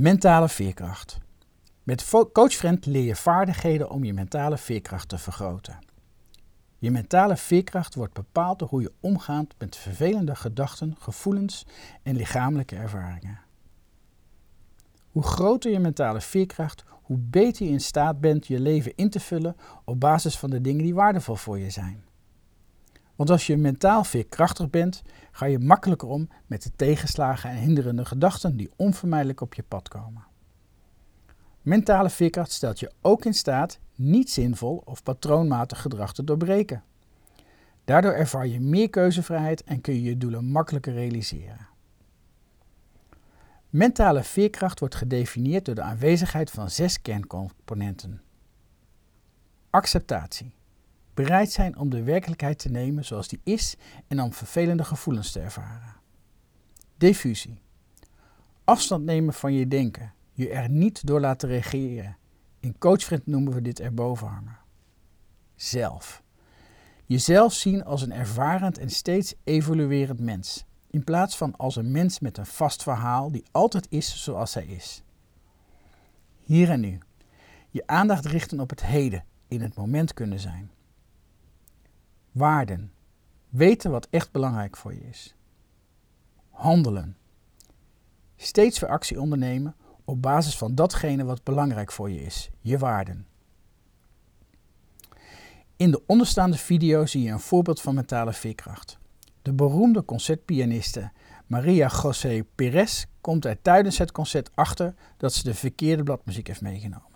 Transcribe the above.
Mentale veerkracht. Met CoachFriend leer je vaardigheden om je mentale veerkracht te vergroten. Je mentale veerkracht wordt bepaald door hoe je omgaat met vervelende gedachten, gevoelens en lichamelijke ervaringen. Hoe groter je mentale veerkracht, hoe beter je in staat bent je leven in te vullen op basis van de dingen die waardevol voor je zijn. Want als je mentaal veerkrachtig bent, ga je makkelijker om met de tegenslagen en hinderende gedachten die onvermijdelijk op je pad komen. Mentale veerkracht stelt je ook in staat niet zinvol of patroonmatig gedrag te doorbreken. Daardoor ervaar je meer keuzevrijheid en kun je je doelen makkelijker realiseren. Mentale veerkracht wordt gedefinieerd door de aanwezigheid van zes kerncomponenten. Acceptatie. Bereid zijn om de werkelijkheid te nemen zoals die is en om vervelende gevoelens te ervaren. Diffusie. Afstand nemen van je denken, je er niet door laten reageren. In Coachfriend noemen we dit erboven hangen. Zelf. Jezelf zien als een ervarend en steeds evoluerend mens, in plaats van als een mens met een vast verhaal die altijd is zoals hij is. Hier en nu. Je aandacht richten op het heden, in het moment kunnen zijn. Waarden. Weten wat echt belangrijk voor je is. Handelen. Steeds weer actie ondernemen op basis van datgene wat belangrijk voor je is, je waarden. In de onderstaande video zie je een voorbeeld van mentale veerkracht. De beroemde concertpianiste Maria José Perez komt er tijdens het concert achter dat ze de verkeerde bladmuziek heeft meegenomen.